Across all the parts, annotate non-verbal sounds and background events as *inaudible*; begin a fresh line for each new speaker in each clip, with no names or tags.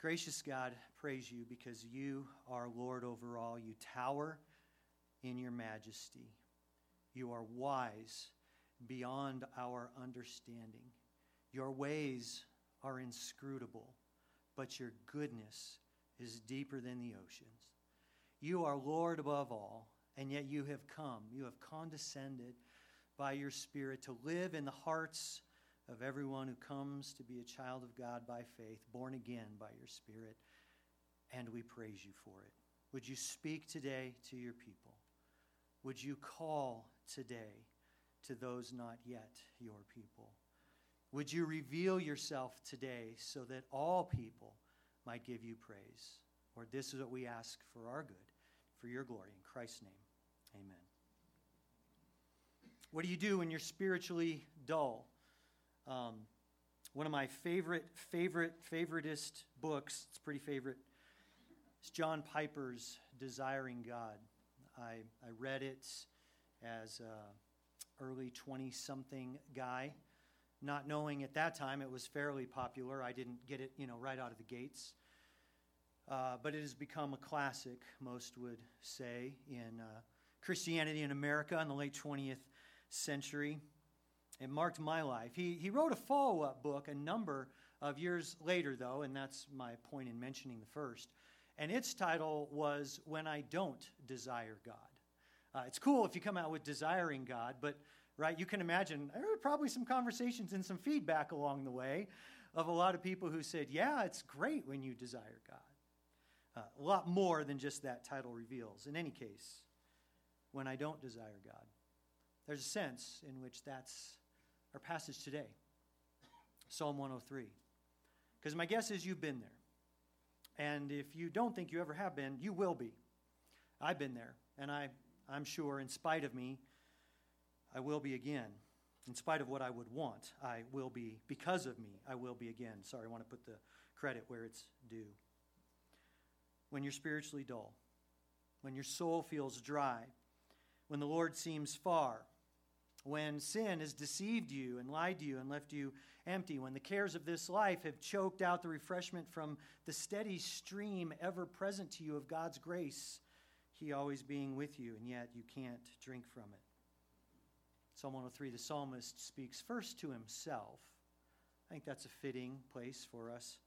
Gracious God, praise you because you are Lord over all. You tower in your majesty. You are wise beyond our understanding. Your ways are inscrutable, but your goodness is deeper than the oceans. You are Lord above all, and yet you have come, you have condescended by your Spirit to live in the hearts of everyone who comes to be a child of God by faith, born again by your Spirit, and we praise you for it. Would you speak today to your people? Would you call today to those not yet your people? Would you reveal yourself today so that all people might give you praise? Lord, this is what we ask for our good, for your glory. In Christ's name, amen. What do you do when you're spiritually dull? Um, one of my favorite, favorite, favoritist books, it's pretty favorite, it's John Piper's Desiring God. I, I read it as a early 20 something guy, not knowing at that time it was fairly popular. I didn't get it, you know, right out of the gates. Uh, but it has become a classic, most would say, in uh, Christianity in America in the late 20th century. It marked my life. He, he wrote a follow up book a number of years later, though, and that's my point in mentioning the first. And its title was When I Don't Desire God. Uh, it's cool if you come out with Desiring God, but, right, you can imagine there were probably some conversations and some feedback along the way of a lot of people who said, Yeah, it's great when you desire God. Uh, a lot more than just that title reveals. In any case, when I don't desire God, there's a sense in which that's our passage today Psalm 103. Because my guess is you've been there. And if you don't think you ever have been, you will be. I've been there. And I, I'm sure, in spite of me, I will be again. In spite of what I would want, I will be. Because of me, I will be again. Sorry, I want to put the credit where it's due. When you're spiritually dull, when your soul feels dry, when the Lord seems far, when sin has deceived you and lied to you and left you empty, when the cares of this life have choked out the refreshment from the steady stream ever present to you of God's grace, He always being with you, and yet you can't drink from it. Psalm 103, the psalmist speaks first to himself. I think that's a fitting place for us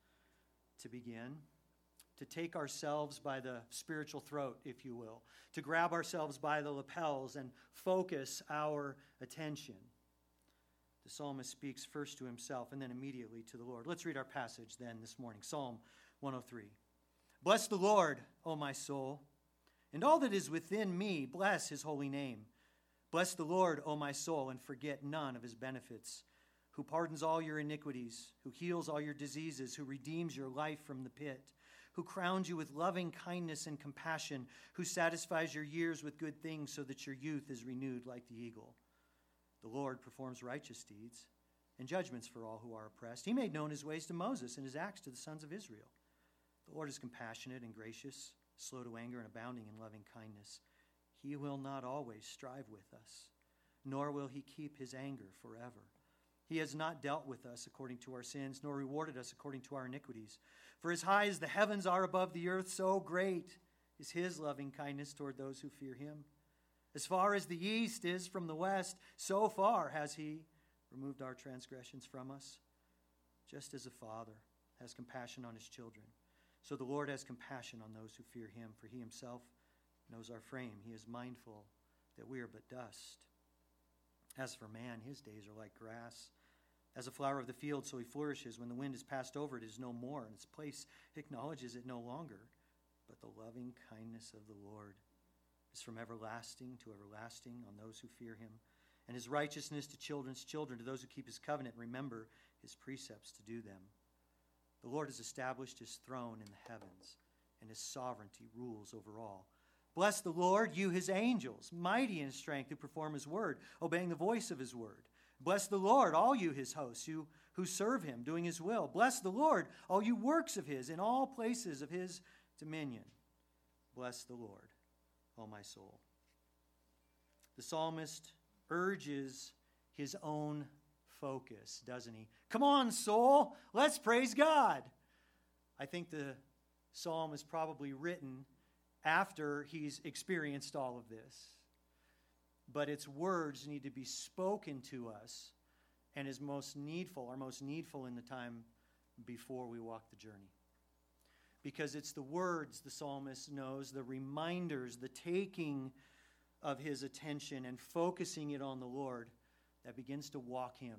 to begin to take ourselves by the spiritual throat, if you will, to grab ourselves by the lapels and focus our attention. The psalmist speaks first to himself and then immediately to the Lord. Let's read our passage then this morning Psalm 103. Bless the Lord, O my soul, and all that is within me, bless his holy name. Bless the Lord, O my soul, and forget none of his benefits, who pardons all your iniquities, who heals all your diseases, who redeems your life from the pit who crowns you with loving kindness and compassion, who satisfies your years with good things so that your youth is renewed like the eagle. The Lord performs righteous deeds and judgments for all who are oppressed. He made known his ways to Moses and his acts to the sons of Israel. The Lord is compassionate and gracious, slow to anger and abounding in loving kindness. He will not always strive with us, nor will he keep his anger forever. He has not dealt with us according to our sins, nor rewarded us according to our iniquities. For as high as the heavens are above the earth, so great is his loving kindness toward those who fear him. As far as the east is from the west, so far has he removed our transgressions from us. Just as a father has compassion on his children, so the Lord has compassion on those who fear him, for he himself knows our frame. He is mindful that we are but dust. As for man, his days are like grass as a flower of the field, so he flourishes. When the wind has passed over it, is no more, and its place acknowledges it no longer. But the loving kindness of the Lord is from everlasting to everlasting on those who fear him, and his righteousness to children's children, to those who keep his covenant, remember his precepts to do them. The Lord has established his throne in the heavens, and his sovereignty rules over all. Bless the Lord, you his angels, mighty in strength, who perform his word, obeying the voice of his word. Bless the Lord, all you his hosts, you who serve him, doing his will. Bless the Lord, all you works of his, in all places of his dominion. Bless the Lord, O my soul. The psalmist urges his own focus, doesn't he? Come on, soul, let's praise God. I think the psalm is probably written after he's experienced all of this. But its words need to be spoken to us and is most needful, are most needful in the time before we walk the journey. Because it's the words the psalmist knows, the reminders, the taking of his attention and focusing it on the Lord that begins to walk him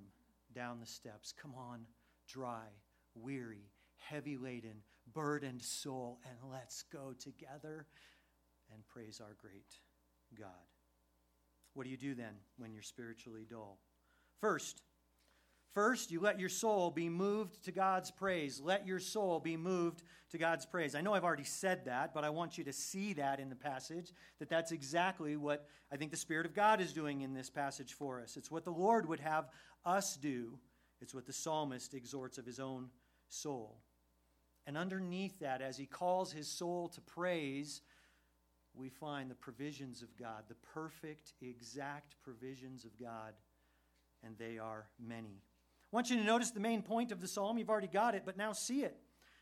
down the steps. Come on, dry, weary, heavy laden, burdened soul, and let's go together and praise our great God. What do you do then when you're spiritually dull? First, First, you let your soul be moved to God's praise. Let your soul be moved to God's praise. I know I've already said that, but I want you to see that in the passage, that that's exactly what I think the Spirit of God is doing in this passage for us. It's what the Lord would have us do, it's what the psalmist exhorts of his own soul. And underneath that, as he calls his soul to praise, we find the provisions of God, the perfect, exact provisions of God, and they are many. I want you to notice the main point of the psalm. You've already got it, but now see it.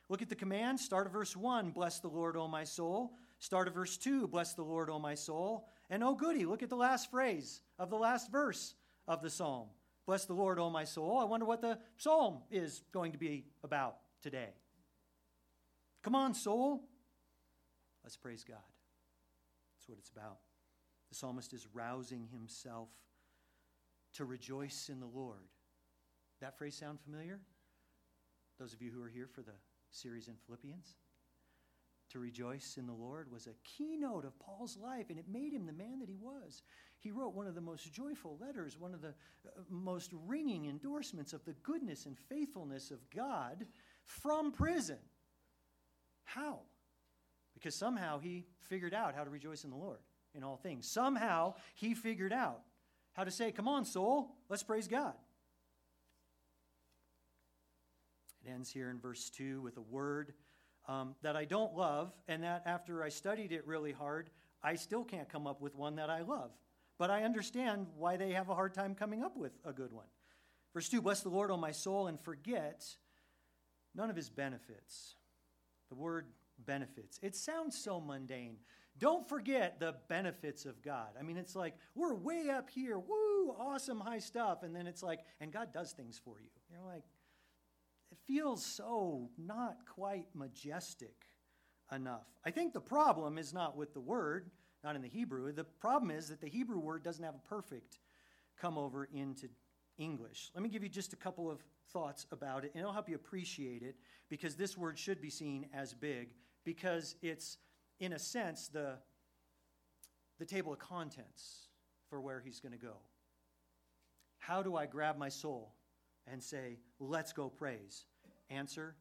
Look at the command. Start of verse 1 Bless the Lord, O my soul. Start of verse 2 Bless the Lord, O my soul. And oh, goody, look at the last phrase of the last verse of the psalm. Bless the Lord, O my soul. I wonder what the psalm is going to be about today. Come on, soul. Let's praise God. What it's about. The psalmist is rousing himself to rejoice in the Lord that phrase sound familiar? Those of you who are here for the series in Philippians? To rejoice in the Lord was a keynote of Paul's life, and it made him the man that he was. He wrote one of the most joyful letters, one of the uh, most ringing endorsements of the goodness and faithfulness of God from prison. How? Because somehow he figured out how to rejoice in the Lord in all things. Somehow he figured out how to say, Come on, soul, let's praise God. It ends here in verse 2 with a word um, that I don't love, and that after I studied it really hard, I still can't come up with one that I love. But I understand why they have a hard time coming up with a good one. Verse 2 Bless the Lord, O my soul, and forget none of his benefits. The word benefits. It sounds so mundane. Don't forget the benefits of God. I mean, it's like, we're way up here, woo, awesome high stuff. And then it's like, and God does things for you. You're like, it feels so not quite majestic enough. I think the problem is not with the word, not in the Hebrew. The problem is that the Hebrew word doesn't have a perfect come over into English. Let me give you just a couple of thoughts about it, and it'll help you appreciate it because this word should be seen as big because it's, in a sense, the, the table of contents for where he's going to go. How do I grab my soul? and say, Let's go praise? Answer,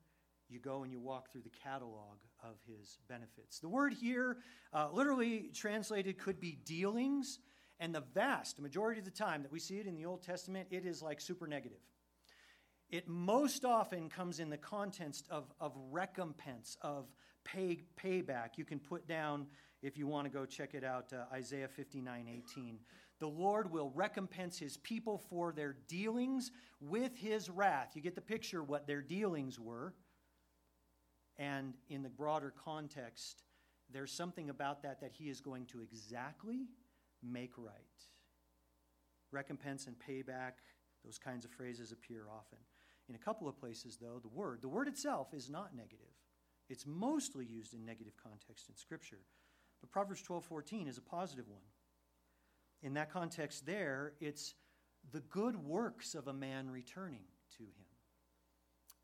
you go and you walk through the catalog of his benefits. The word here, uh, literally translated, could be dealings, and the vast majority of the time that we see it in the Old Testament, it is like super negative. It most often comes in the context of, of recompense, of pay, payback. You can put down, if you want to go check it out, uh, Isaiah 59 18. The Lord will recompense his people for their dealings with his wrath. You get the picture what their dealings were. And in the broader context, there's something about that that he is going to exactly make right. Recompense and payback, those kinds of phrases appear often. In a couple of places, though, the word, the word itself is not negative. It's mostly used in negative context in Scripture. But Proverbs 12:14 is a positive one in that context, there, it's the good works of a man returning to him.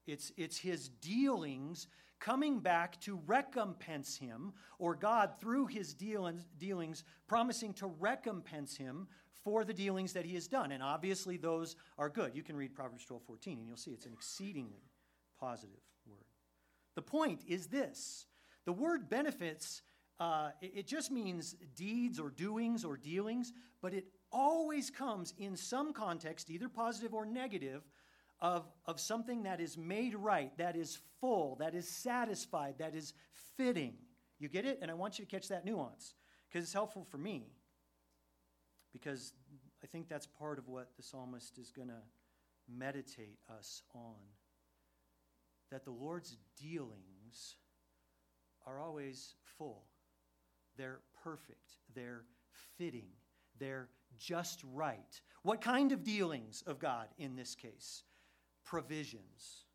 It's, it's his dealings coming back to recompense him, or God, through his dealings, dealings, promising to recompense him for the dealings that he has done. And obviously, those are good. You can read Proverbs 12 14, and you'll see it's an exceedingly positive. The point is this the word benefits uh, it, just means deeds or doings or dealings, but it always comes in some context, either positive or negative, of, of something that is made right, that is full, that is satisfied, that is fitting. You get it? And I want you to catch that nuance because it's helpful for me. Because I think that's part of what the psalmist is going to meditate us on. That the Lord's dealings are always full. They're perfect. They're fitting. They're just right. What kind of dealings of God in this case? Provisions.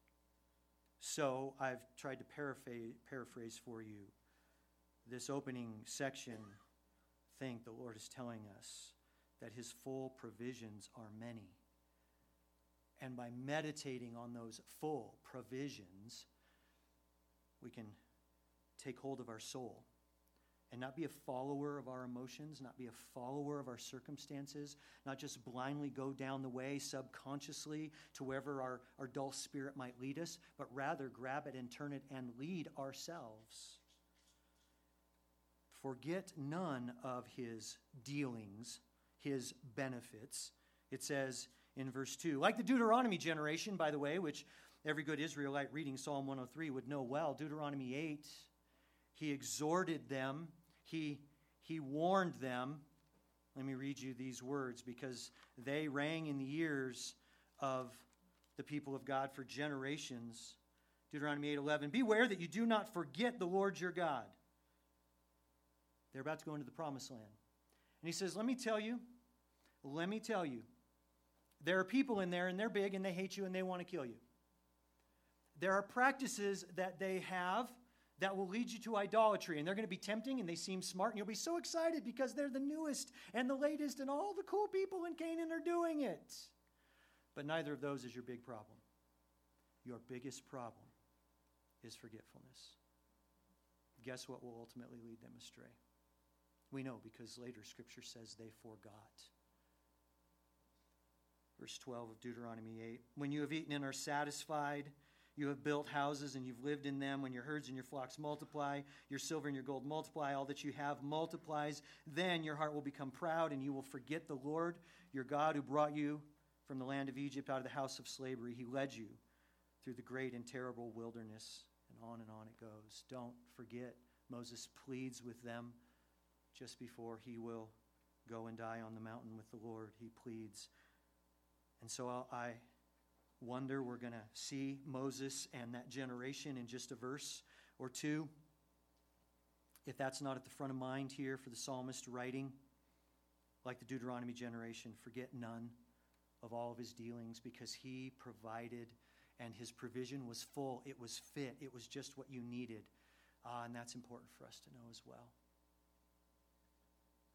So I've tried to paraphrase, paraphrase for you this opening section. Think the Lord is telling us that his full provisions are many. And by meditating on those full provisions, we can take hold of our soul and not be a follower of our emotions, not be a follower of our circumstances, not just blindly go down the way subconsciously to wherever our, our dull spirit might lead us, but rather grab it and turn it and lead ourselves. Forget none of his dealings, his benefits. It says in verse 2, like the Deuteronomy generation, by the way, which every good Israelite reading Psalm 103 would know well, Deuteronomy 8, he exhorted them he, he warned them. Let me read you these words because they rang in the ears of the people of God for generations. Deuteronomy 8:11 Beware that you do not forget the Lord your God. They're about to go into the promised land. And he says, "Let me tell you, let me tell you. There are people in there and they're big and they hate you and they want to kill you. There are practices that they have that will lead you to idolatry. And they're going to be tempting and they seem smart. And you'll be so excited because they're the newest and the latest, and all the cool people in Canaan are doing it. But neither of those is your big problem. Your biggest problem is forgetfulness. Guess what will ultimately lead them astray? We know because later Scripture says they forgot. Verse 12 of Deuteronomy 8 When you have eaten and are satisfied, you have built houses and you've lived in them. When your herds and your flocks multiply, your silver and your gold multiply, all that you have multiplies. Then your heart will become proud and you will forget the Lord, your God, who brought you from the land of Egypt out of the house of slavery. He led you through the great and terrible wilderness. And on and on it goes. Don't forget, Moses pleads with them just before he will go and die on the mountain with the Lord. He pleads. And so I wonder. We're going to see Moses and that generation in just a verse or two. If that's not at the front of mind here for the psalmist writing, like the Deuteronomy generation, forget none of all of his dealings because he provided and his provision was full. It was fit. It was just what you needed. Uh, and that's important for us to know as well.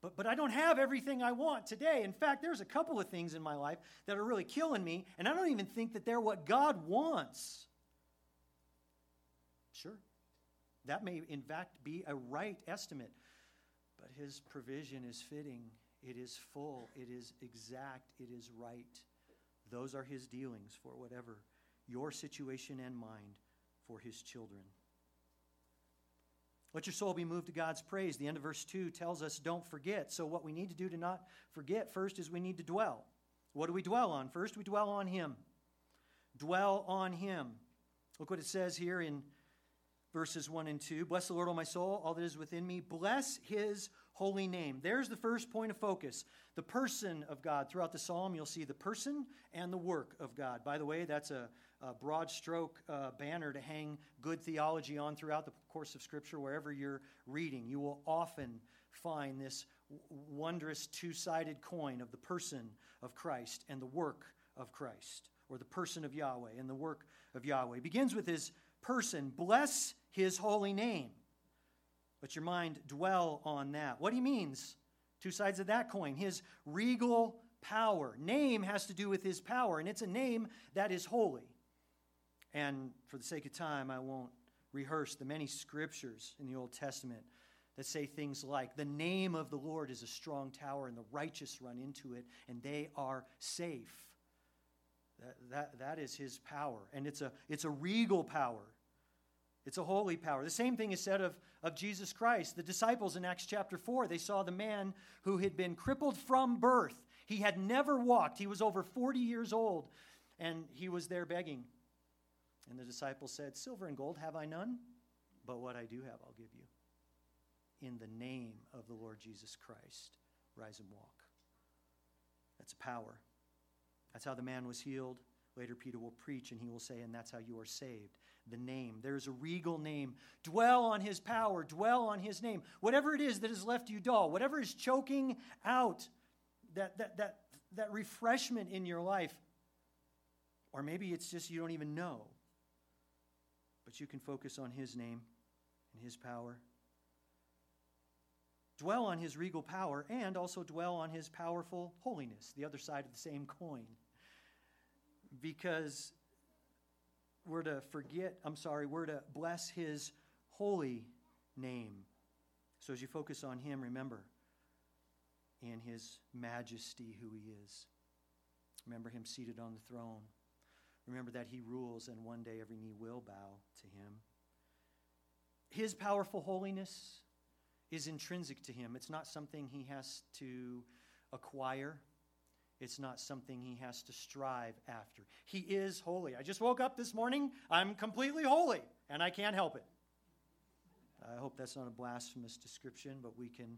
But, but I don't have everything I want today. In fact, there's a couple of things in my life that are really killing me, and I don't even think that they're what God wants. Sure, that may in fact be a right estimate, but His provision is fitting, it is full, it is exact, it is right. Those are His dealings for whatever your situation and mind for His children. Let your soul be moved to God's praise. The end of verse 2 tells us don't forget. So, what we need to do to not forget first is we need to dwell. What do we dwell on? First, we dwell on Him. Dwell on Him. Look what it says here in verses 1 and 2. Bless the Lord, O my soul, all that is within me. Bless His holy name. There's the first point of focus the person of God. Throughout the psalm, you'll see the person and the work of God. By the way, that's a a broad stroke uh, banner to hang good theology on throughout the course of Scripture, wherever you're reading. You will often find this wondrous two sided coin of the person of Christ and the work of Christ, or the person of Yahweh and the work of Yahweh. It begins with his person. Bless his holy name. Let your mind dwell on that. What he means, two sides of that coin. His regal power. Name has to do with his power, and it's a name that is holy. And for the sake of time, I won't rehearse the many scriptures in the Old Testament that say things like, The name of the Lord is a strong tower, and the righteous run into it, and they are safe. That, that, that is his power. And it's a, it's a regal power. It's a holy power. The same thing is said of, of Jesus Christ. The disciples in Acts chapter 4, they saw the man who had been crippled from birth. He had never walked. He was over 40 years old, and he was there begging. And the disciples said, Silver and gold have I none, but what I do have I'll give you. In the name of the Lord Jesus Christ, rise and walk. That's power. That's how the man was healed. Later, Peter will preach and he will say, and that's how you are saved. The name. There's a regal name. Dwell on his power. Dwell on his name. Whatever it is that has left you dull, whatever is choking out that, that, that, that refreshment in your life, or maybe it's just you don't even know, but you can focus on his name and his power. Dwell on his regal power and also dwell on his powerful holiness, the other side of the same coin because we're to forget, I'm sorry, we're to bless his holy name. So as you focus on him, remember in his majesty who he is. Remember him seated on the throne. Remember that he rules, and one day every knee will bow to him. His powerful holiness is intrinsic to him, it's not something he has to acquire. It's not something he has to strive after. He is holy. I just woke up this morning. I'm completely holy, and I can't help it. I hope that's not a blasphemous description, but we can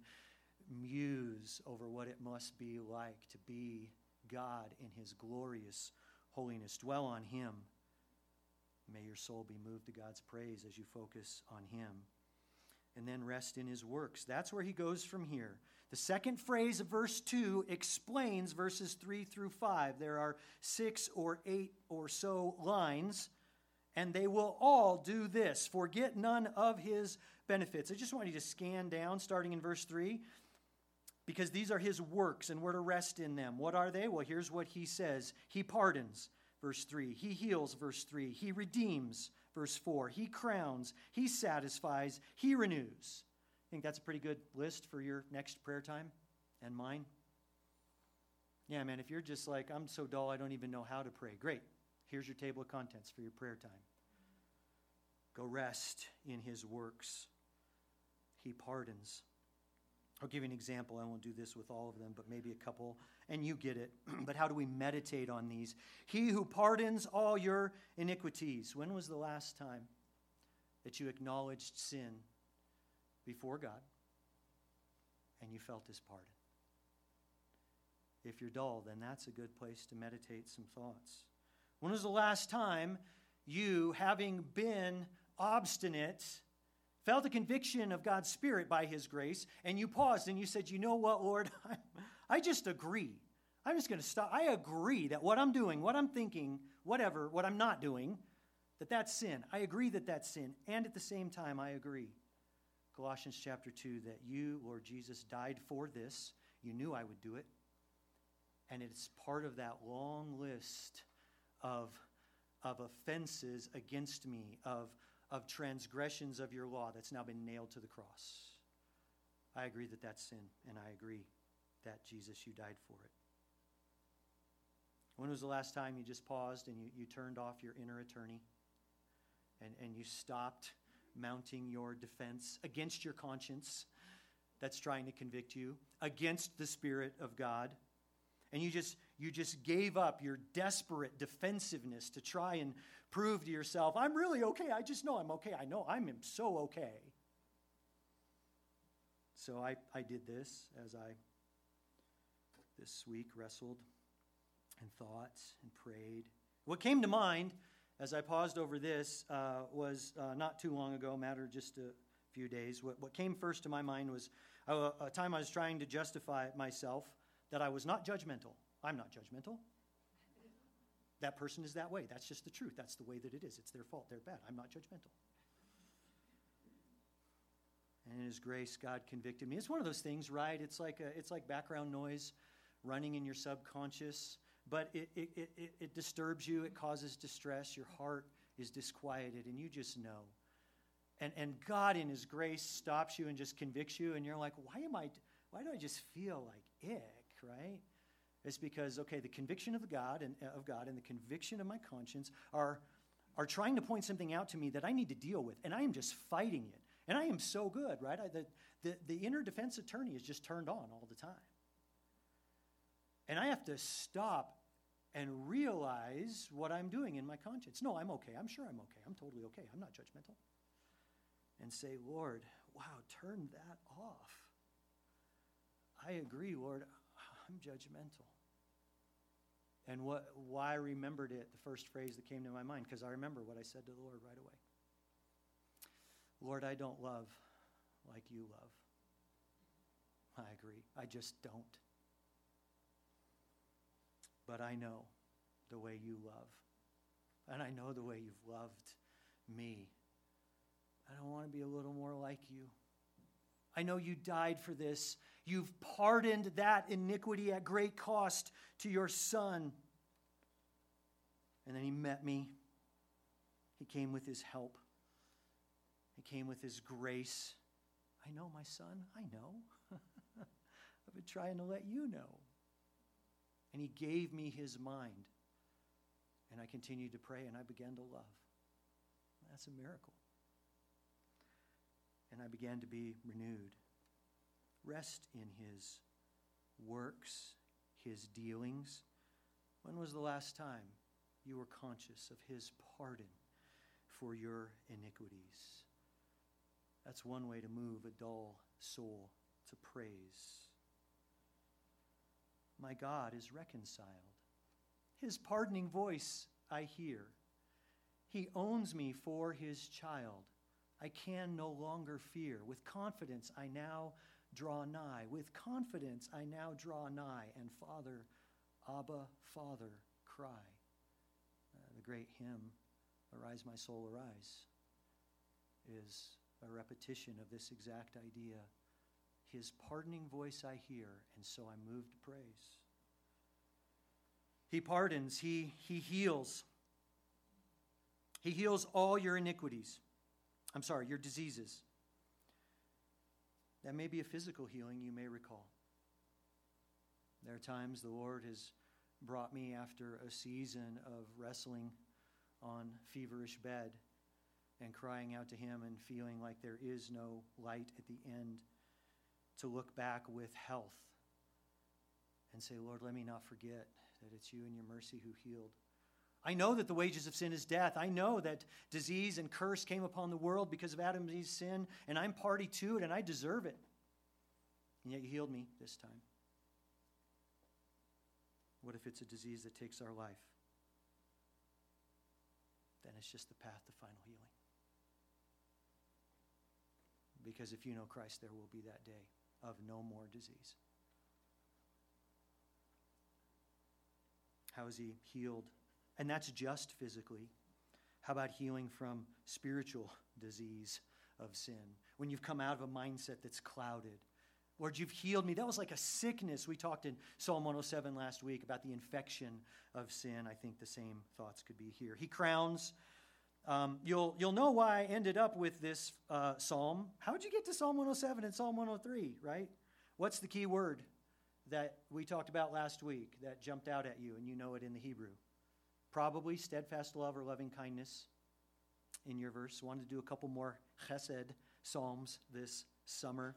muse over what it must be like to be God in his glorious holiness. Dwell on him. May your soul be moved to God's praise as you focus on him. And then rest in his works. That's where he goes from here. The second phrase of verse 2 explains verses 3 through 5. There are six or eight or so lines, and they will all do this forget none of his benefits. I just want you to scan down, starting in verse 3, because these are his works, and we're to rest in them. What are they? Well, here's what he says He pardons, verse 3. He heals, verse 3. He redeems, verse 4. He crowns, he satisfies, he renews. I think that's a pretty good list for your next prayer time and mine? Yeah, man, if you're just like, I'm so dull, I don't even know how to pray, great. Here's your table of contents for your prayer time. Go rest in his works. He pardons. I'll give you an example. I won't do this with all of them, but maybe a couple, and you get it. *clears throat* but how do we meditate on these? He who pardons all your iniquities. When was the last time that you acknowledged sin before God and you felt his pardon. If you're dull, then that's a good place to meditate some thoughts. When was the last time you, having been obstinate, felt a conviction of God's Spirit by His grace, and you paused and you said, You know what, Lord? *laughs* I just agree. I'm just going to stop. I agree that what I'm doing, what I'm thinking, whatever, what I'm not doing, that that's sin. I agree that that's sin. And at the same time, I agree Colossians chapter 2 that you, Lord Jesus, died for this. You knew I would do it. And it's part of that long list of, of offenses against me, of, of transgressions of your law that's now been nailed to the cross. I agree that that's sin, and I agree that, Jesus, you died for it. When was the last time you just paused and you, you turned off your inner attorney and, and you stopped mounting your defense against your conscience that's trying to convict you, against the Spirit of God. And you just, you just gave up your desperate defensiveness to try and prove to yourself, I'm really okay. I just know I'm okay. I know I'm so okay. So I, I did this as I this week wrestled and thought and prayed. What came to mind as I paused over this uh, was uh, not too long ago, matter just a few days. What, what came first to my mind was a, a time I was trying to justify myself that I was not judgmental. I'm not judgmental. That person is that way. That's just the truth. That's the way that it is. It's their fault. They're bad. I'm not judgmental. And in His grace, God convicted me. It's one of those things, right? It's like a, it's like background noise running in your subconscious but it, it, it, it disturbs you, it causes distress, your heart is disquieted, and you just know. And, and God, in His grace, stops you and just convicts you, and you're like, why am I, why do I just feel like ick, right? It's because, okay, the conviction of God and uh, of God and the conviction of my conscience are, are trying to point something out to me that I need to deal with, and I am just fighting it. And I am so good, right? I, the, the, the inner defense attorney is just turned on all the time. And I have to stop and realize what I'm doing in my conscience. No, I'm okay. I'm sure I'm okay. I'm totally okay. I'm not judgmental. And say, Lord, wow, turn that off. I agree, Lord. I'm judgmental. And what, why I remembered it, the first phrase that came to my mind, because I remember what I said to the Lord right away. Lord, I don't love like you love. I agree. I just don't. But I know the way you love. And I know the way you've loved me. I don't want to be a little more like you. I know you died for this. You've pardoned that iniquity at great cost to your son. And then he met me. He came with his help, he came with his grace. I know, my son, I know. *laughs* I've been trying to let you know. And he gave me his mind. And I continued to pray and I began to love. That's a miracle. And I began to be renewed. Rest in his works, his dealings. When was the last time you were conscious of his pardon for your iniquities? That's one way to move a dull soul to praise. My God is reconciled. His pardoning voice I hear. He owns me for his child. I can no longer fear. With confidence, I now draw nigh. With confidence, I now draw nigh. And Father, Abba, Father, cry. Uh, the great hymn, Arise, My Soul, Arise, is a repetition of this exact idea. His pardoning voice I hear, and so I move to praise. He pardons, he, he heals. He heals all your iniquities. I'm sorry, your diseases. That may be a physical healing, you may recall. There are times the Lord has brought me after a season of wrestling on feverish bed and crying out to Him and feeling like there is no light at the end to look back with health and say, Lord, let me not forget that it's you and your mercy who healed. I know that the wages of sin is death. I know that disease and curse came upon the world because of Adam's sin, and I'm party to it, and I deserve it. And yet you healed me this time. What if it's a disease that takes our life? Then it's just the path to final healing. Because if you know Christ, there will be that day of no more disease. How is he healed? And that's just physically. How about healing from spiritual disease of sin? When you've come out of a mindset that's clouded. Lord, you've healed me. That was like a sickness. We talked in Psalm 107 last week about the infection of sin. I think the same thoughts could be here. He crowns. Um, you'll, you'll know why I ended up with this uh, psalm. How'd you get to Psalm 107 and Psalm 103, right? What's the key word that we talked about last week that jumped out at you and you know it in the Hebrew? Probably steadfast love or loving kindness in your verse. Wanted to do a couple more chesed psalms this summer.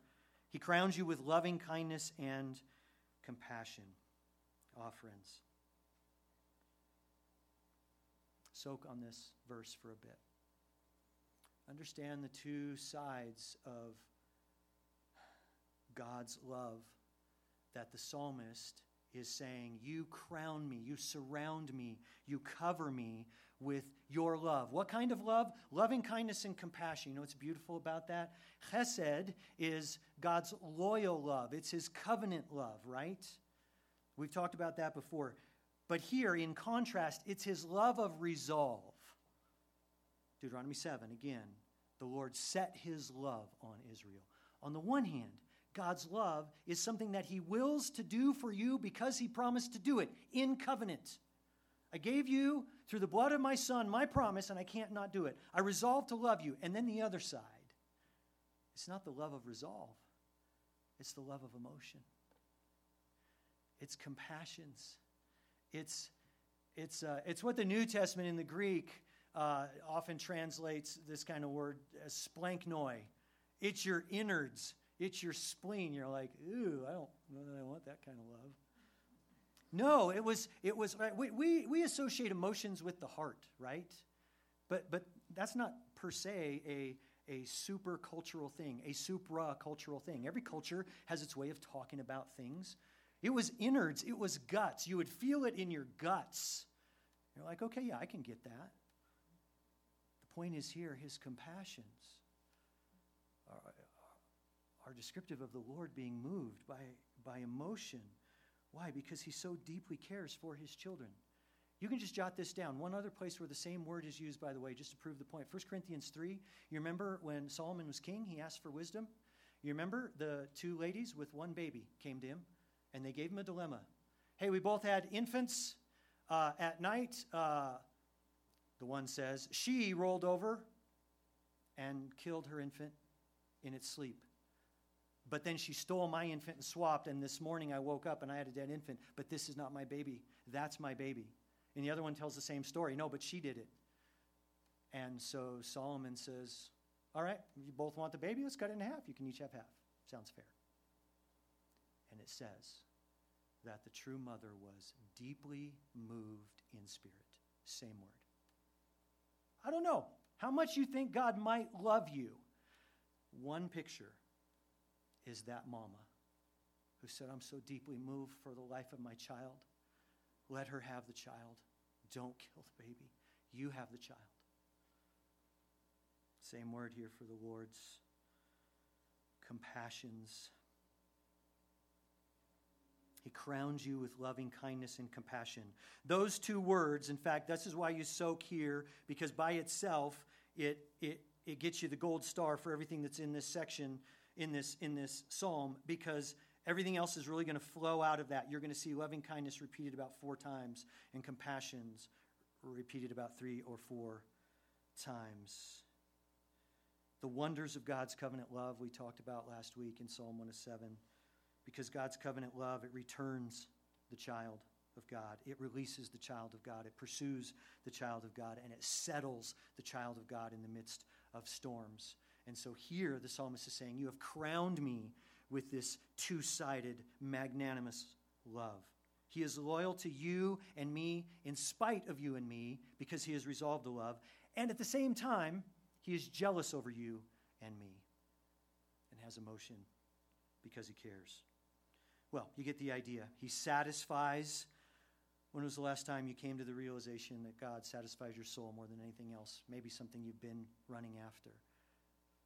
He crowns you with loving kindness and compassion. Offerings. Soak on this verse for a bit. Understand the two sides of God's love that the psalmist is saying, You crown me, you surround me, you cover me with your love. What kind of love? Loving kindness and compassion. You know what's beautiful about that? Chesed is God's loyal love, it's his covenant love, right? We've talked about that before. But here, in contrast, it's his love of resolve. Deuteronomy 7, again, the Lord set his love on Israel. On the one hand, God's love is something that He wills to do for you because He promised to do it in covenant. I gave you, through the blood of my Son, my promise, and I can't not do it. I resolve to love you. And then the other side it's not the love of resolve, it's the love of emotion, it's compassions. It's, it's, uh, it's what the New Testament in the Greek uh, often translates this kind of word as splanknoi. It's your innards it's your spleen. You're like, ooh, I don't know that I want that kind of love. No, it was, it was, we, we, we associate emotions with the heart, right? But, but that's not per se a, a super cultural thing, a supra cultural thing. Every culture has its way of talking about things. It was innards, it was guts. You would feel it in your guts. You're like, okay, yeah, I can get that. The point is here, his compassions are descriptive of the Lord being moved by, by emotion. Why? Because he so deeply cares for his children. You can just jot this down. One other place where the same word is used, by the way, just to prove the point. 1 Corinthians 3, you remember when Solomon was king, he asked for wisdom? You remember the two ladies with one baby came to him, and they gave him a dilemma. Hey, we both had infants uh, at night. Uh, the one says, She rolled over and killed her infant in its sleep. But then she stole my infant and swapped, and this morning I woke up and I had a dead infant, but this is not my baby. That's my baby. And the other one tells the same story. No, but she did it. And so Solomon says, All right, you both want the baby? Let's cut it in half. You can each have half. Sounds fair. And it says that the true mother was deeply moved in spirit. Same word. I don't know how much you think God might love you. One picture is that mama who said, I'm so deeply moved for the life of my child. Let her have the child. Don't kill the baby. You have the child. Same word here for the Lord's compassions. He crowns you with loving kindness and compassion. Those two words, in fact, this is why you soak here, because by itself, it, it, it gets you the gold star for everything that's in this section, in this, in this psalm, because Everything else is really going to flow out of that. You're going to see loving kindness repeated about four times and compassions repeated about three or four times. The wonders of God's covenant love we talked about last week in Psalm 107. Because God's covenant love, it returns the child of God. It releases the child of God. It pursues the child of God. And it settles the child of God in the midst of storms. And so here the psalmist is saying, You have crowned me with this two sided, magnanimous love. He is loyal to you and me in spite of you and me because he has resolved to love. And at the same time, he is jealous over you and me and has emotion because he cares. Well, you get the idea. He satisfies. When was the last time you came to the realization that God satisfies your soul more than anything else? Maybe something you've been running after.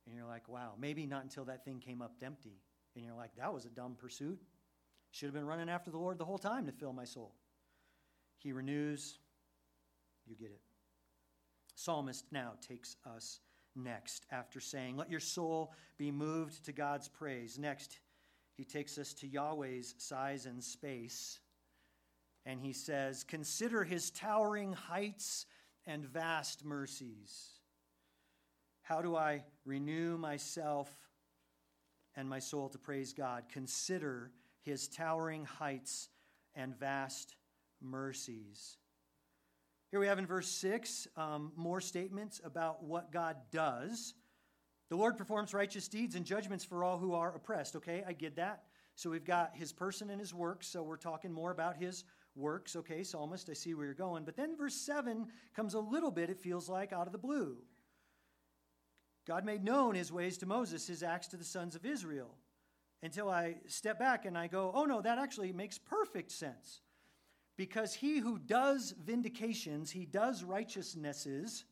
And you're like, wow, maybe not until that thing came up empty and you're like, that was a dumb pursuit. Should have been running after the Lord the whole time to fill my soul. He renews. You get it. Psalmist now takes us next after saying, Let your soul be moved to God's praise. Next, he takes us to Yahweh's size and space. And he says, Consider his towering heights and vast mercies. How do I renew myself and my soul to praise God. Consider his towering heights and vast mercies. Here we have in verse 6 um, more statements about what God does. The Lord performs righteous deeds and judgments for all who are oppressed. Okay, I get that. So we've got his person and his works. So we're talking more about his works. Okay, psalmist, I see where you're going. But then verse 7 comes a little bit, it feels like, out of the blue. God made known his ways to Moses, his acts to the sons of Israel. Until I step back and I go, oh no, that actually makes perfect sense. Because he who does vindications, he does righteousnesses,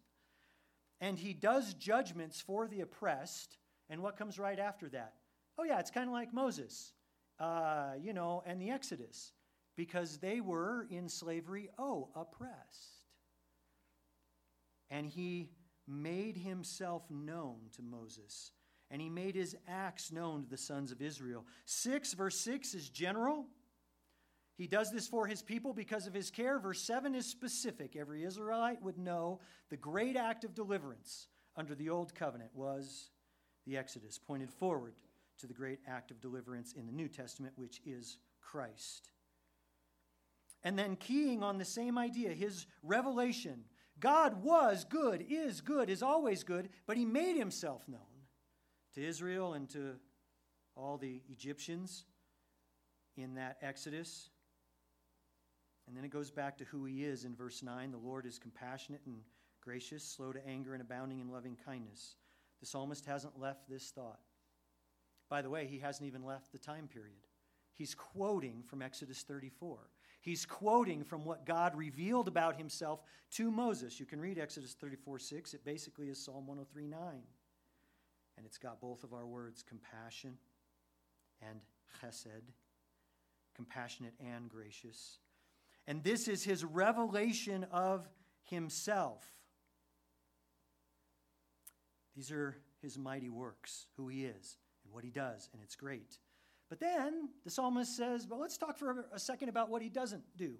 and he does judgments for the oppressed. And what comes right after that? Oh, yeah, it's kind of like Moses, uh, you know, and the Exodus, because they were in slavery, oh, oppressed. And he made himself known to Moses, and he made his acts known to the sons of Israel. 6, verse 6 is general. He does this for his people because of his care. Verse 7 is specific. Every Israelite would know the great act of deliverance under the old covenant was the Exodus, pointed forward to the great act of deliverance in the New Testament, which is Christ. And then, keying on the same idea, his revelation God was good, is good, is always good, but he made himself known to Israel and to all the Egyptians in that Exodus. And then it goes back to who he is in verse 9. The Lord is compassionate and gracious, slow to anger, and abounding in loving kindness. The psalmist hasn't left this thought. By the way, he hasn't even left the time period. He's quoting from Exodus 34. He's quoting from what God revealed about himself to Moses. You can read Exodus 34 6. It basically is Psalm 103 9. And it's got both of our words compassion and chesed, compassionate and gracious. And this is his revelation of himself. These are his mighty works, who he is and what he does, and it's great. But then the psalmist says, but let's talk for a second about what he doesn't do.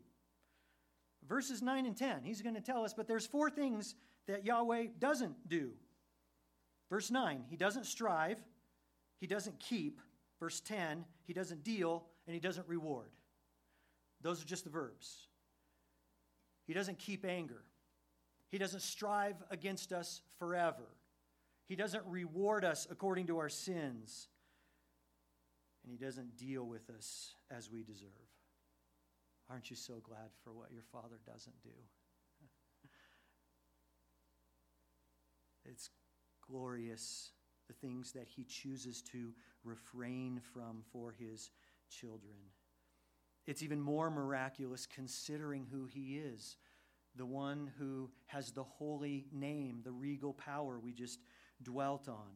Verses 9 and 10, he's going to tell us, but there's four things that Yahweh doesn't do. Verse 9, he doesn't strive, he doesn't keep. Verse 10, he doesn't deal, and he doesn't reward. Those are just the verbs. He doesn't keep anger. He doesn't strive against us forever. He doesn't reward us according to our sins. And He doesn't deal with us as we deserve. Aren't you so glad for what your Father doesn't do? *laughs* it's glorious, the things that He chooses to refrain from for His children. It's even more miraculous considering who He is the one who has the holy name, the regal power we just dwelt on.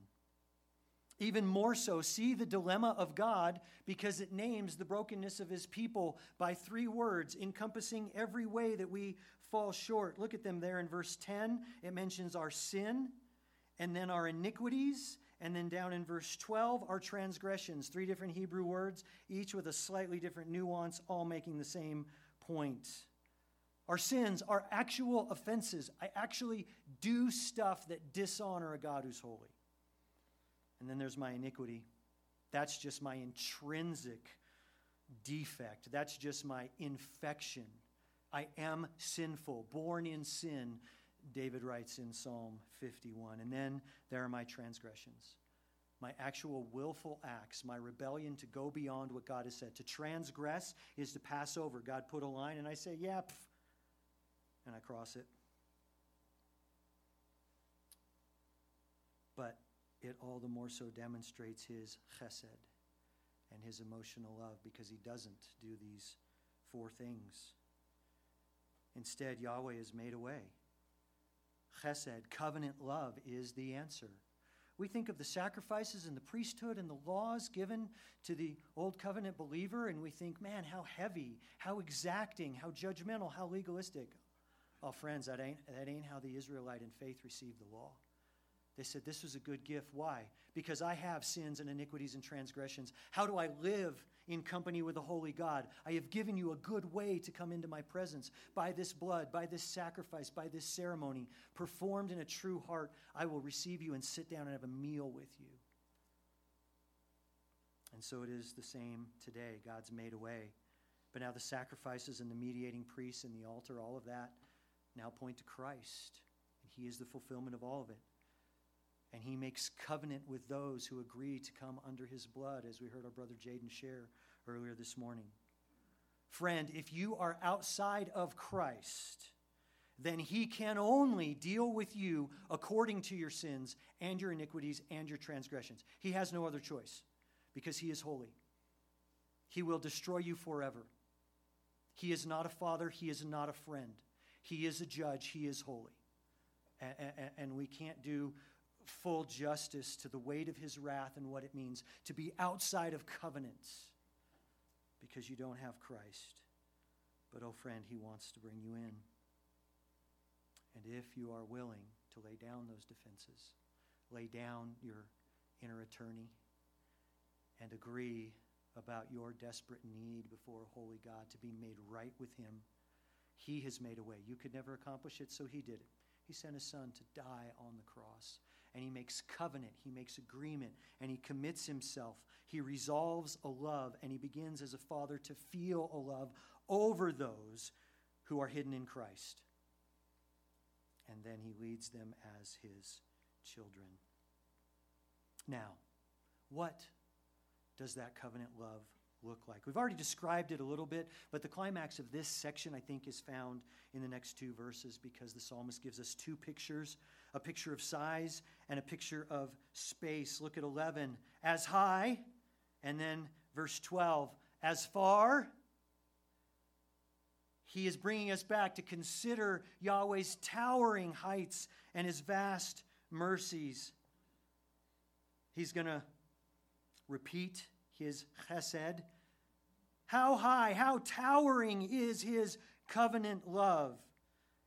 Even more so, see the dilemma of God because it names the brokenness of his people by three words, encompassing every way that we fall short. Look at them there in verse 10. It mentions our sin, and then our iniquities, and then down in verse 12, our transgressions. Three different Hebrew words, each with a slightly different nuance, all making the same point. Our sins are actual offenses. I actually do stuff that dishonor a God who's holy. And then there's my iniquity. That's just my intrinsic defect. That's just my infection. I am sinful, born in sin, David writes in Psalm 51. And then there are my transgressions, my actual willful acts, my rebellion to go beyond what God has said. To transgress is to pass over. God put a line, and I say, yeah, pff, and I cross it. But it all the more so demonstrates his chesed and his emotional love because he doesn't do these four things. Instead, Yahweh has made a way. Chesed, covenant love, is the answer. We think of the sacrifices and the priesthood and the laws given to the old covenant believer, and we think, man, how heavy, how exacting, how judgmental, how legalistic. Oh, friends, that ain't, that ain't how the Israelite in faith received the law. They said, This was a good gift. Why? Because I have sins and iniquities and transgressions. How do I live in company with the holy God? I have given you a good way to come into my presence. By this blood, by this sacrifice, by this ceremony, performed in a true heart, I will receive you and sit down and have a meal with you. And so it is the same today. God's made a way. But now the sacrifices and the mediating priests and the altar, all of that, now point to Christ. And He is the fulfillment of all of it. And He makes covenant with those who agree to come under His blood, as we heard our brother Jaden share earlier this morning. Friend, if you are outside of Christ, then He can only deal with you according to your sins and your iniquities and your transgressions. He has no other choice because He is holy. He will destroy you forever. He is not a father, He is not a friend. He is a judge, He is holy. And we can't do full justice to the weight of His wrath and what it means to be outside of covenants because you don't have Christ. But, oh, friend, He wants to bring you in. And if you are willing to lay down those defenses, lay down your inner attorney, and agree about your desperate need before a holy God to be made right with Him he has made a way. You could never accomplish it, so He did it. He sent His Son to die on the cross. And He makes covenant, He makes agreement, and He commits Himself. He resolves a love, and He begins as a father to feel a love over those who are hidden in Christ. And then He leads them as His children. Now, what does that covenant love look like. We've already described it a little bit, but the climax of this section, I think, is found in the next two verses because the psalmist gives us two pictures a picture of size and a picture of space. Look at 11, as high, and then verse 12, as far. He is bringing us back to consider Yahweh's towering heights and his vast mercies. He's going to repeat his chesed. How high, how towering is his covenant love?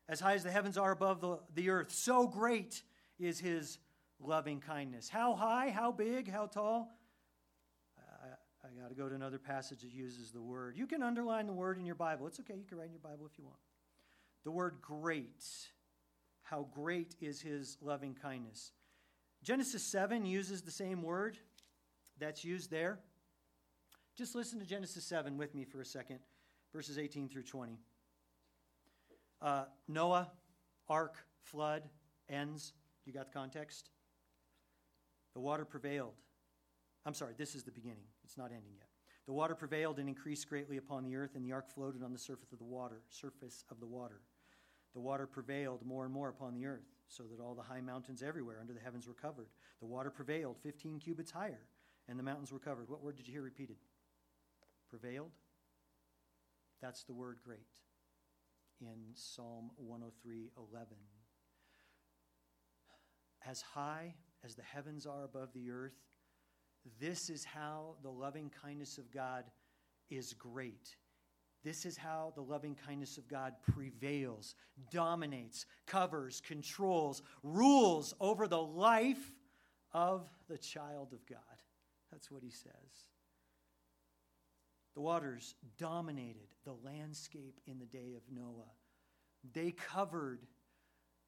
As high as the heavens are above the, the earth, so great is his loving kindness. How high, how big, how tall? I, I got to go to another passage that uses the word. You can underline the word in your Bible. It's okay, you can write in your Bible if you want. The word great. How great is his loving kindness. Genesis 7 uses the same word that's used there. Just listen to Genesis 7 with me for a second, verses 18 through 20. Uh, Noah, ark, flood, ends. You got the context? The water prevailed. I'm sorry, this is the beginning. It's not ending yet. The water prevailed and increased greatly upon the earth, and the ark floated on the surface of the water, surface of the water. The water prevailed more and more upon the earth, so that all the high mountains everywhere under the heavens were covered. The water prevailed 15 cubits higher, and the mountains were covered. What word did you hear repeated? Prevailed? That's the word great in Psalm 103 11. As high as the heavens are above the earth, this is how the loving kindness of God is great. This is how the loving kindness of God prevails, dominates, covers, controls, rules over the life of the child of God. That's what he says. The waters dominated the landscape in the day of Noah. They covered,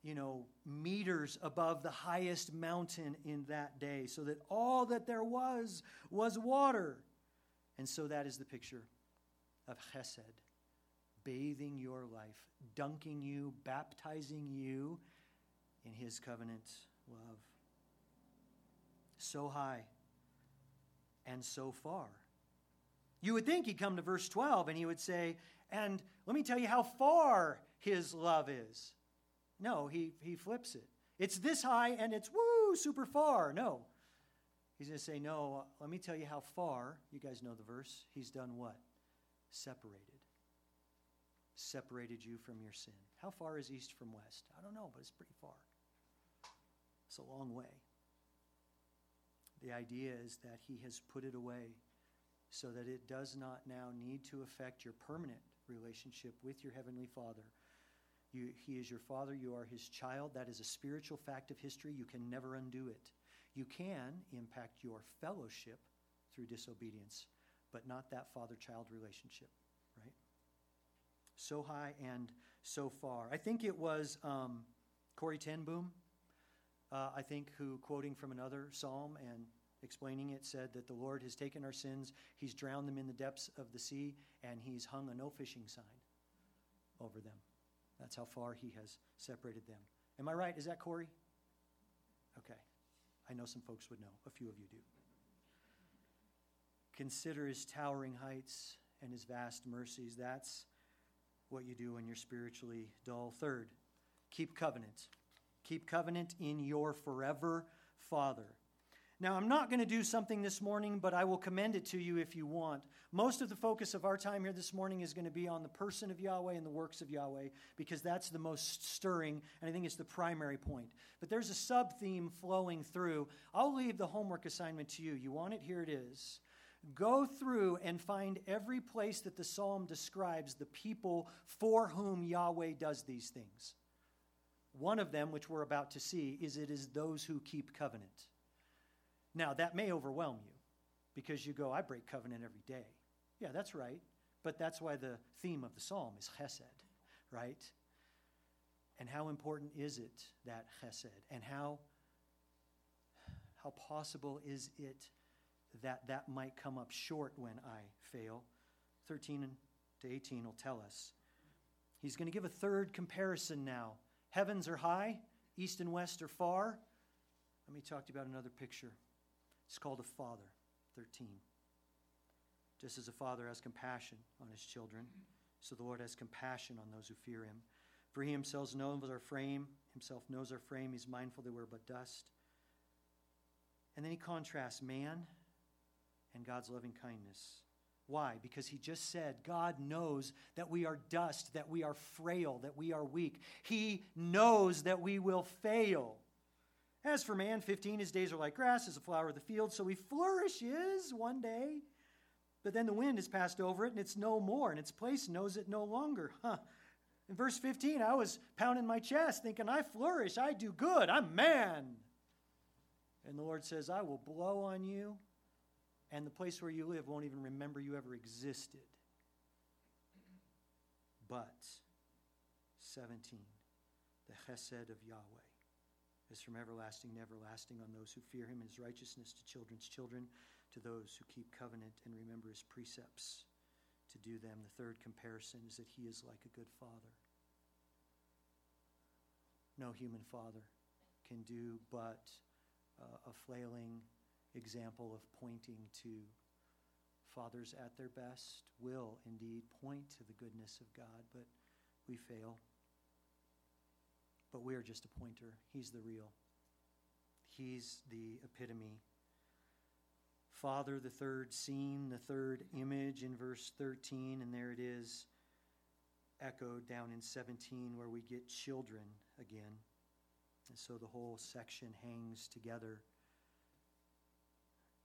you know, meters above the highest mountain in that day, so that all that there was was water. And so that is the picture of Chesed, bathing your life, dunking you, baptizing you in his covenant love. So high and so far. You would think he'd come to verse 12 and he would say, And let me tell you how far his love is. No, he, he flips it. It's this high and it's woo, super far. No. He's going to say, No, let me tell you how far. You guys know the verse. He's done what? Separated. Separated you from your sin. How far is east from west? I don't know, but it's pretty far. It's a long way. The idea is that he has put it away so that it does not now need to affect your permanent relationship with your Heavenly Father. You, he is your Father, you are His child. That is a spiritual fact of history. You can never undo it. You can impact your fellowship through disobedience, but not that father child relationship, right? So high and so far. I think it was um, Corrie ten Boom, uh, I think, who, quoting from another psalm and explaining it, said that the Lord has taken our sins, He's drowned them in the depths of the sea, and He's hung a no fishing sign over them. That's how far He has separated them. Am I right? Is that Corrie? Okay. I know some folks would know. A few of you do. Consider His towering heights and His vast mercies. That's what you do when you're spiritually dull. Third, keep covenant. Keep covenant in your forever Father. Now, I'm not going to do something this morning, but I will commend it to you if you want. Most of the focus of our time here this morning is going to be on the person of Yahweh and the works of Yahweh, because that's the most stirring, and I think it's the primary point. But there's a sub theme flowing through. I'll leave the homework assignment to you. You want it? Here it is. Go through and find every place that the psalm describes the people for whom Yahweh does these things. One of them, which we're about to see, is it is those who keep covenant. Now, that may overwhelm you because you go, I break covenant every day. Yeah, that's right. But that's why the theme of the psalm is chesed, right? And how important is it, that chesed? And how, how possible is it that that might come up short when I fail? 13 to 18 will tell us. He's going to give a third comparison now. Heavens are high, east and west are far. Let me talk to you about another picture. It's called a father. 13. Just as a father has compassion on his children, so the Lord has compassion on those who fear him. For he himself knows our frame, himself knows our frame, he's mindful that we're but dust. And then he contrasts man and God's loving kindness. Why? Because he just said God knows that we are dust, that we are frail, that we are weak. He knows that we will fail. As for man, 15, his days are like grass, as a flower of the field, so he flourishes one day. But then the wind has passed over it, and it's no more, and its place knows it no longer. Huh. In verse 15, I was pounding my chest, thinking, I flourish, I do good, I'm man. And the Lord says, I will blow on you and the place where you live won't even remember you ever existed. But, 17, the chesed of Yahweh is from everlasting to everlasting on those who fear him his righteousness to children's children, to those who keep covenant and remember his precepts to do them. The third comparison is that he is like a good father. No human father can do but uh, a flailing, example of pointing to fathers at their best will indeed point to the goodness of God, but we fail. But we are just a pointer. He's the real. He's the epitome. Father, the third scene, the third image in verse 13, and there it is echoed down in 17 where we get children again. And so the whole section hangs together.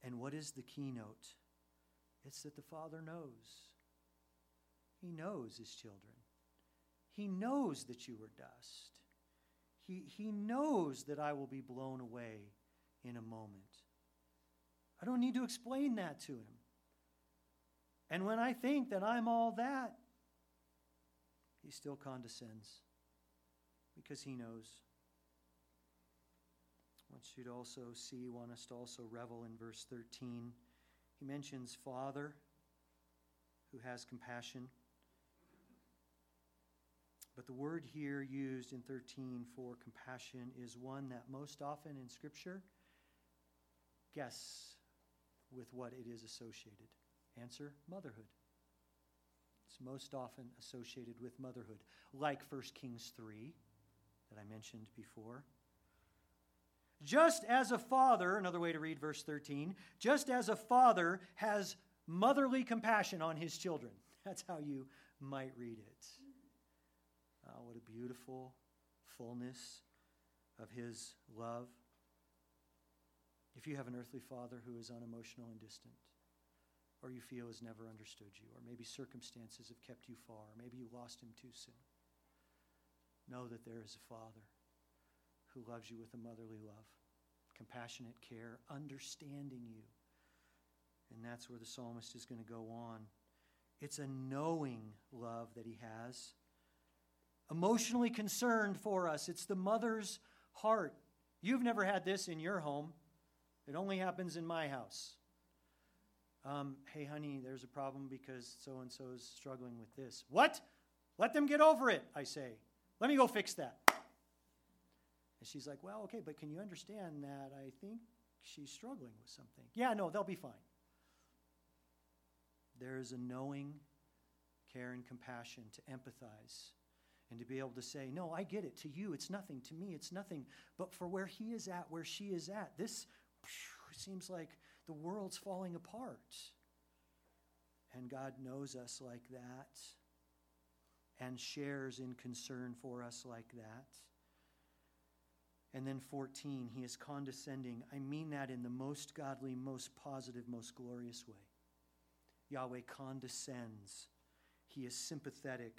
And what is the keynote? It's that the Father knows. He knows his children. He knows that you are dust. He, he knows that I will be blown away in a moment. I don't need to explain that to him. And when I think that I'm all that, he still condescends because he knows. I want you to also see, want us to also revel in verse 13. He mentions Father who has compassion. But the word here used in 13 for compassion is one that most often in Scripture, guess with what it is associated. Answer motherhood. It's most often associated with motherhood, like 1 Kings 3 that I mentioned before. Just as a father, another way to read verse 13, just as a father has motherly compassion on his children. That's how you might read it. Oh, what a beautiful fullness of his love. If you have an earthly father who is unemotional and distant, or you feel has never understood you, or maybe circumstances have kept you far, or maybe you lost him too soon, know that there is a father who loves you with a motherly love, compassionate care, understanding you. And that's where the psalmist is going to go on. It's a knowing love that he has, emotionally concerned for us. It's the mother's heart. You've never had this in your home, it only happens in my house. Um, hey, honey, there's a problem because so and so is struggling with this. What? Let them get over it, I say. Let me go fix that. And she's like, Well, okay, but can you understand that I think she's struggling with something? Yeah, no, they'll be fine. There is a knowing care and compassion to empathize and to be able to say, No, I get it. To you, it's nothing. To me, it's nothing. But for where he is at, where she is at, this phew, seems like the world's falling apart. And God knows us like that and shares in concern for us like that. And then 14, he is condescending. I mean that in the most godly, most positive, most glorious way. Yahweh condescends. He is sympathetic.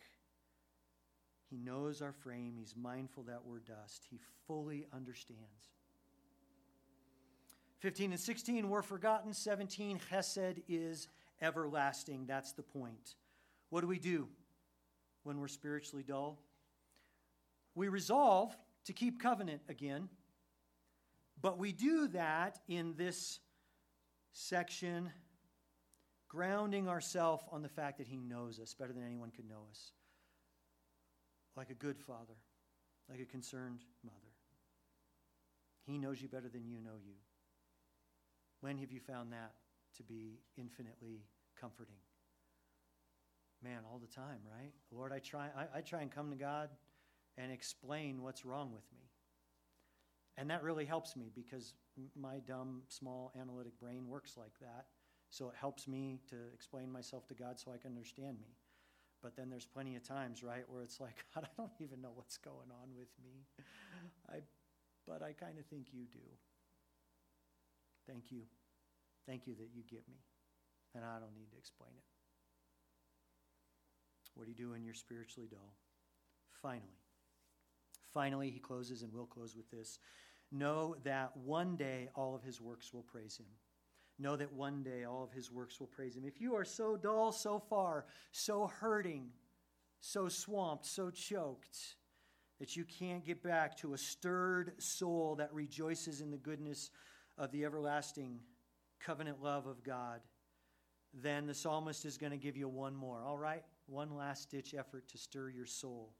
He knows our frame. He's mindful that we're dust. He fully understands. 15 and 16 were forgotten. 17, Chesed is everlasting. That's the point. What do we do when we're spiritually dull? We resolve to keep covenant again. But we do that in this section, grounding ourselves on the fact that He knows us better than anyone could know us. Like a good father, like a concerned mother. He knows you better than you know you. When have you found that to be infinitely comforting? Man, all the time, right? Lord, I try, I, I try and come to God and explain what's wrong with me. And that really helps me because my dumb, small, analytic brain works like that. So it helps me to explain myself to God so I can understand me. But then there's plenty of times, right, where it's like, *laughs* God, I don't even know what's going on with me. I, but I kind of think you do. Thank you. Thank you that you get me. And I don't need to explain it. What do you do when you're spiritually dull? Finally, finally, he closes, and we'll close with this. Know that one day all of his works will praise him. Know that one day all of his works will praise him. If you are so dull so far, so hurting, so swamped, so choked, that you can't get back to a stirred soul that rejoices in the goodness of the everlasting covenant love of God, then the psalmist is going to give you one more, all right? One last ditch effort to stir your soul.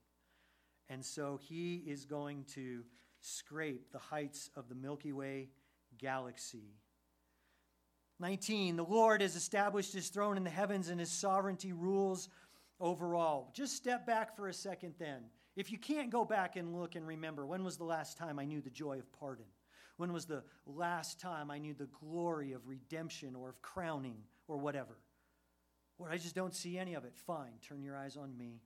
And so he is going to scrape the heights of the Milky Way galaxy. 19, the Lord has established his throne in the heavens and his sovereignty rules over all. Just step back for a second then. If you can't go back and look and remember, when was the last time I knew the joy of pardon? When was the last time I knew the glory of redemption or of crowning or whatever? Or I just don't see any of it. Fine, turn your eyes on me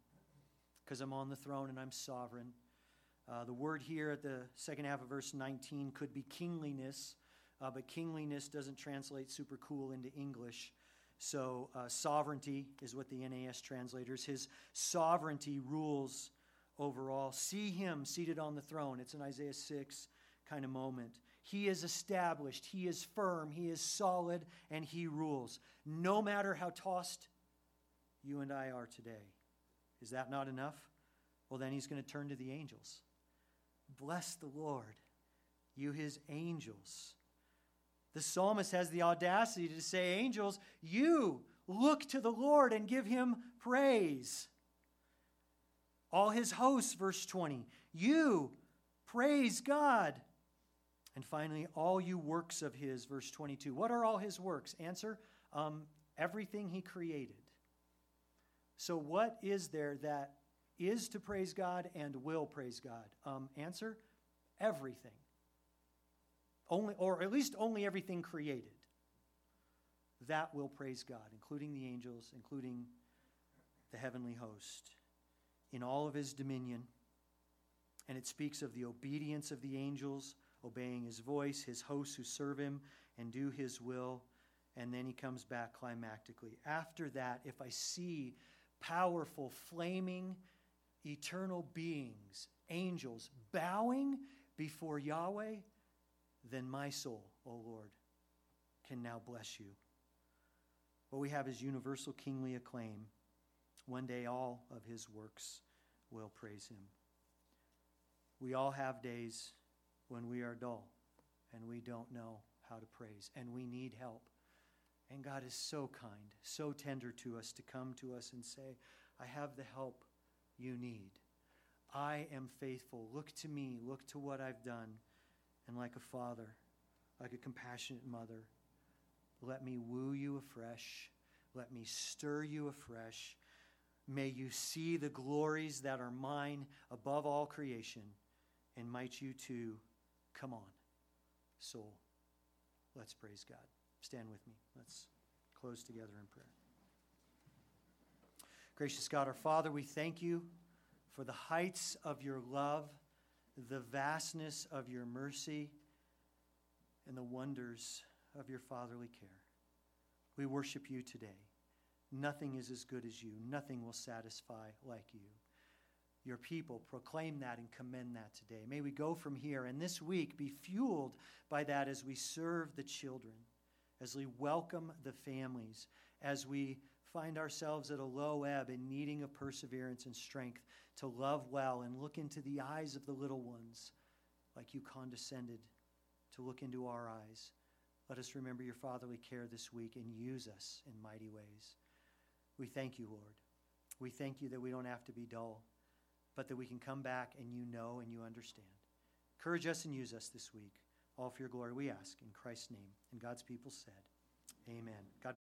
because I'm on the throne and I'm sovereign. Uh, the word here at the second half of verse 19 could be kingliness, uh, but kingliness doesn't translate super cool into English. So, uh, sovereignty is what the NAS translators. His sovereignty rules over all. See him seated on the throne. It's an Isaiah 6 kind of moment. He is established, he is firm, he is solid, and he rules. No matter how tossed you and I are today. Is that not enough? Well, then he's going to turn to the angels. Bless the Lord, you his angels. The psalmist has the audacity to say, Angels, you look to the Lord and give him praise. All his hosts, verse 20, you praise God. And finally, all you works of his, verse 22. What are all his works? Answer um, everything he created. So, what is there that is to praise God and will praise God? Um, answer everything. Only, or at least only everything created. That will praise God, including the angels, including the heavenly host, in all of his dominion. And it speaks of the obedience of the angels, obeying his voice, his hosts who serve him and do his will. And then he comes back climactically. After that, if I see powerful, flaming, eternal beings, angels, bowing before Yahweh, then my soul, O Lord, can now bless you. What we have is universal kingly acclaim. One day all of his works will praise him. We all have days when we are dull and we don't know how to praise and we need help. And God is so kind, so tender to us to come to us and say, I have the help you need. I am faithful. Look to me. Look to what I've done. And like a father, like a compassionate mother, let me woo you afresh. Let me stir you afresh. May you see the glories that are mine above all creation. And might you too come on, soul. Let's praise God. Stand with me. Let's close together in prayer. Gracious God, our Father, we thank you for the heights of your love, the vastness of your mercy, and the wonders of your fatherly care. We worship you today. Nothing is as good as you, nothing will satisfy like you. Your people proclaim that and commend that today. May we go from here and this week be fueled by that as we serve the children as we welcome the families, as we find ourselves at a low ebb and needing of perseverance and strength to love well and look into the eyes of the little ones like you condescended to look into our eyes. Let us remember your fatherly care this week and use us in mighty ways. We thank you, Lord. We thank you that we don't have to be dull, but that we can come back and you know and you understand. Encourage us and use us this week. All for your glory, we ask in Christ's name. And God's people said, Amen. God